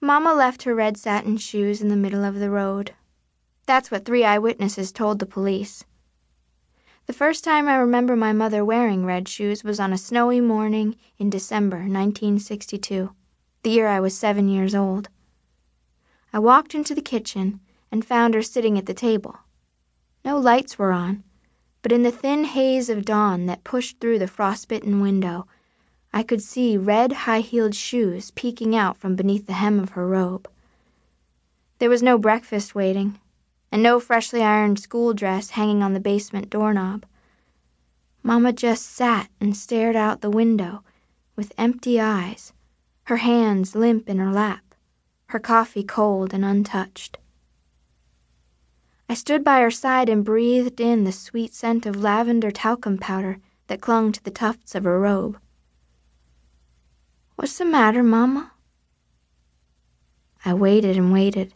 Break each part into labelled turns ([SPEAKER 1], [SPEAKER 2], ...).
[SPEAKER 1] Mamma left her red satin shoes in the middle of the road. That's what three eyewitnesses told the police. The first time I remember my mother wearing red shoes was on a snowy morning in December 1962, the year I was seven years old. I walked into the kitchen and found her sitting at the table. No lights were on, but in the thin haze of dawn that pushed through the frostbitten window, I could see red high heeled shoes peeking out from beneath the hem of her robe. There was no breakfast waiting, and no freshly ironed school dress hanging on the basement doorknob. Mamma just sat and stared out the window with empty eyes, her hands limp in her lap, her coffee cold and untouched. I stood by her side and breathed in the sweet scent of lavender talcum powder that clung to the tufts of her robe. What's the matter, Mamma? I waited and waited.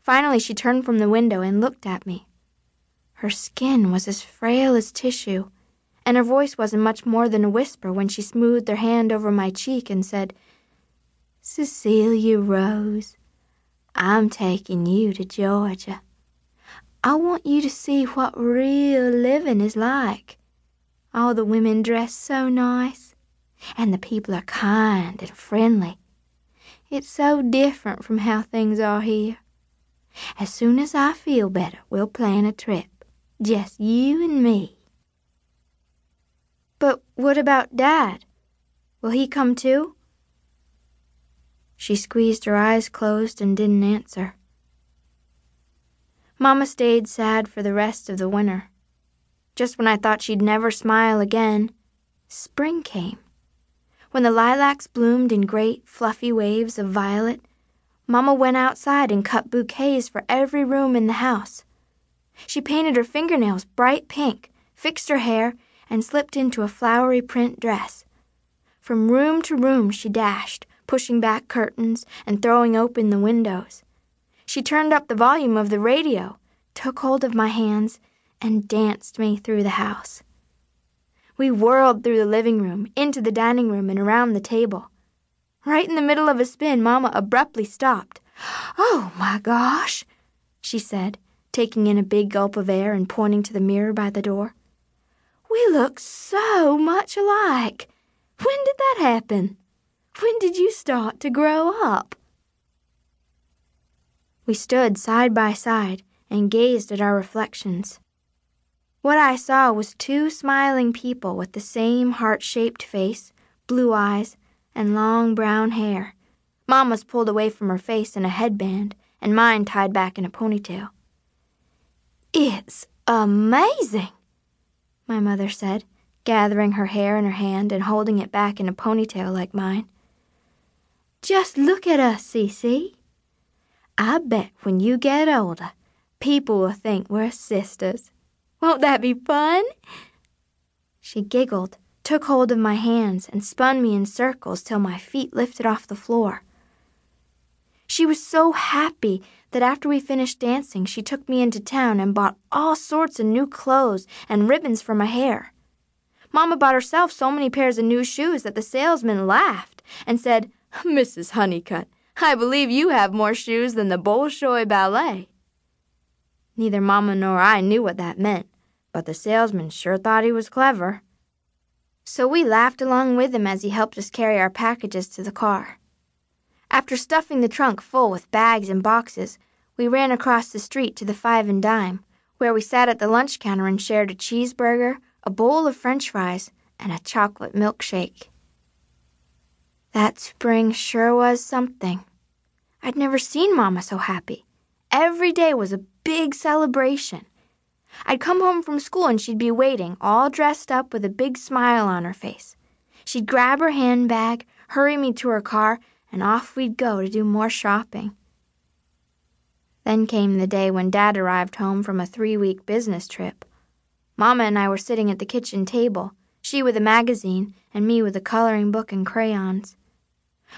[SPEAKER 1] Finally, she turned from the window and looked at me. Her skin was as frail as tissue, and her voice wasn't much more than a whisper when she smoothed her hand over my cheek and said, Cecilia Rose, I'm taking you to Georgia. I want you to see what real living is like. All the women dress so nice and the people are kind and friendly. It's so different from how things are here. As soon as I feel better, we'll plan a trip. Just you and me. But what about Dad? Will he come too? She squeezed her eyes closed and didn't answer. Mamma stayed sad for the rest of the winter. Just when I thought she'd never smile again, spring came. When the lilacs bloomed in great, fluffy waves of violet, Mamma went outside and cut bouquets for every room in the house. She painted her fingernails bright pink, fixed her hair, and slipped into a flowery print dress. From room to room she dashed, pushing back curtains and throwing open the windows. She turned up the volume of the radio, took hold of my hands, and danced me through the house. We whirled through the living room, into the dining room, and around the table. Right in the middle of a spin, Mamma abruptly stopped. Oh, my gosh, she said, taking in a big gulp of air and pointing to the mirror by the door. We look so much alike. When did that happen? When did you start to grow up? We stood side by side and gazed at our reflections. What I saw was two smiling people with the same heart shaped face, blue eyes, and long brown hair. Mamma's pulled away from her face in a headband, and mine tied back in a ponytail. It's amazing, my mother said, gathering her hair in her hand and holding it back in a ponytail like mine. Just look at us, CeeCee. I bet when you get older, people will think we're sisters. Won't that be fun? She giggled, took hold of my hands, and spun me in circles till my feet lifted off the floor. She was so happy that after we finished dancing, she took me into town and bought all sorts of new clothes and ribbons for my hair. Mamma bought herself so many pairs of new shoes that the salesman laughed and said, Mrs. Honeycutt, I believe you have more shoes than the Bolshoi Ballet. Neither Mamma nor I knew what that meant, but the salesman sure thought he was clever. So we laughed along with him as he helped us carry our packages to the car. After stuffing the trunk full with bags and boxes, we ran across the street to the Five and Dime, where we sat at the lunch counter and shared a cheeseburger, a bowl of french fries, and a chocolate milkshake. That spring sure was something. I'd never seen Mamma so happy. Every day was a big celebration. I'd come home from school and she'd be waiting, all dressed up with a big smile on her face. She'd grab her handbag, hurry me to her car, and off we'd go to do more shopping. Then came the day when Dad arrived home from a three week business trip. Mama and I were sitting at the kitchen table, she with a magazine, and me with a coloring book and crayons.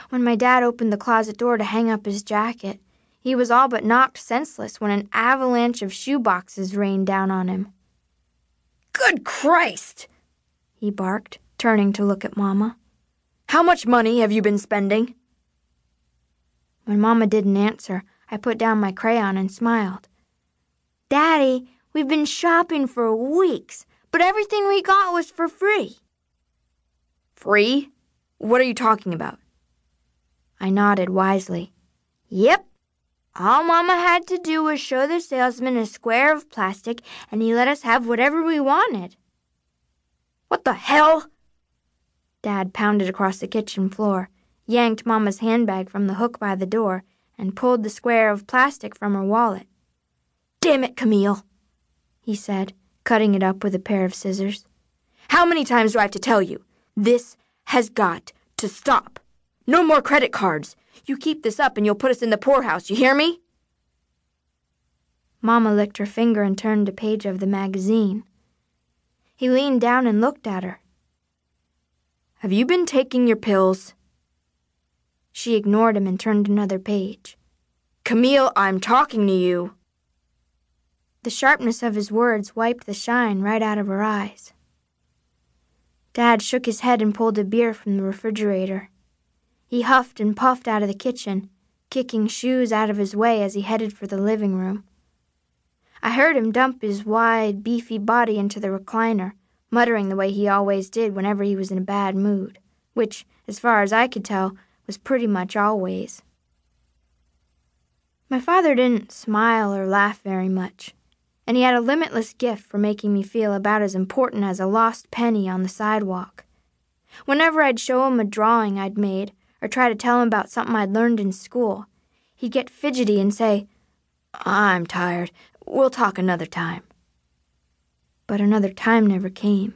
[SPEAKER 1] When my dad opened the closet door to hang up his jacket, he was all but knocked senseless when an avalanche of shoe boxes rained down on him.
[SPEAKER 2] Good Christ! he barked, turning to look at Mamma. How much money have you been spending?
[SPEAKER 1] When Mama didn't answer, I put down my crayon and smiled. Daddy, we've been shopping for weeks, but everything we got was for free.
[SPEAKER 2] Free? What are you talking about?
[SPEAKER 1] I nodded wisely. Yep. All Mama had to do was show the salesman a square of plastic, and he let us have whatever we wanted.
[SPEAKER 2] What the hell?
[SPEAKER 1] Dad pounded across the kitchen floor, yanked Mama's handbag from the hook by the door, and pulled the square of plastic from her wallet.
[SPEAKER 2] Damn it, Camille, he said, cutting it up with a pair of scissors. How many times do I have to tell you? This has got to stop. No more credit cards. You keep this up and you'll put us in the poorhouse, you hear me?
[SPEAKER 1] Mama licked her finger and turned a page of the magazine. He leaned down and looked at her.
[SPEAKER 2] Have you been taking your pills?
[SPEAKER 1] She ignored him and turned another page.
[SPEAKER 2] Camille, I'm talking to you.
[SPEAKER 1] The sharpness of his words wiped the shine right out of her eyes. Dad shook his head and pulled a beer from the refrigerator. He huffed and puffed out of the kitchen, kicking shoes out of his way as he headed for the living room. I heard him dump his wide, beefy body into the recliner, muttering the way he always did whenever he was in a bad mood, which, as far as I could tell, was pretty much always. My father didn't smile or laugh very much, and he had a limitless gift for making me feel about as important as a lost penny on the sidewalk. Whenever I'd show him a drawing I'd made, or try to tell him about something I'd learned in school, he'd get fidgety and say, I'm tired. We'll talk another time. But another time never came.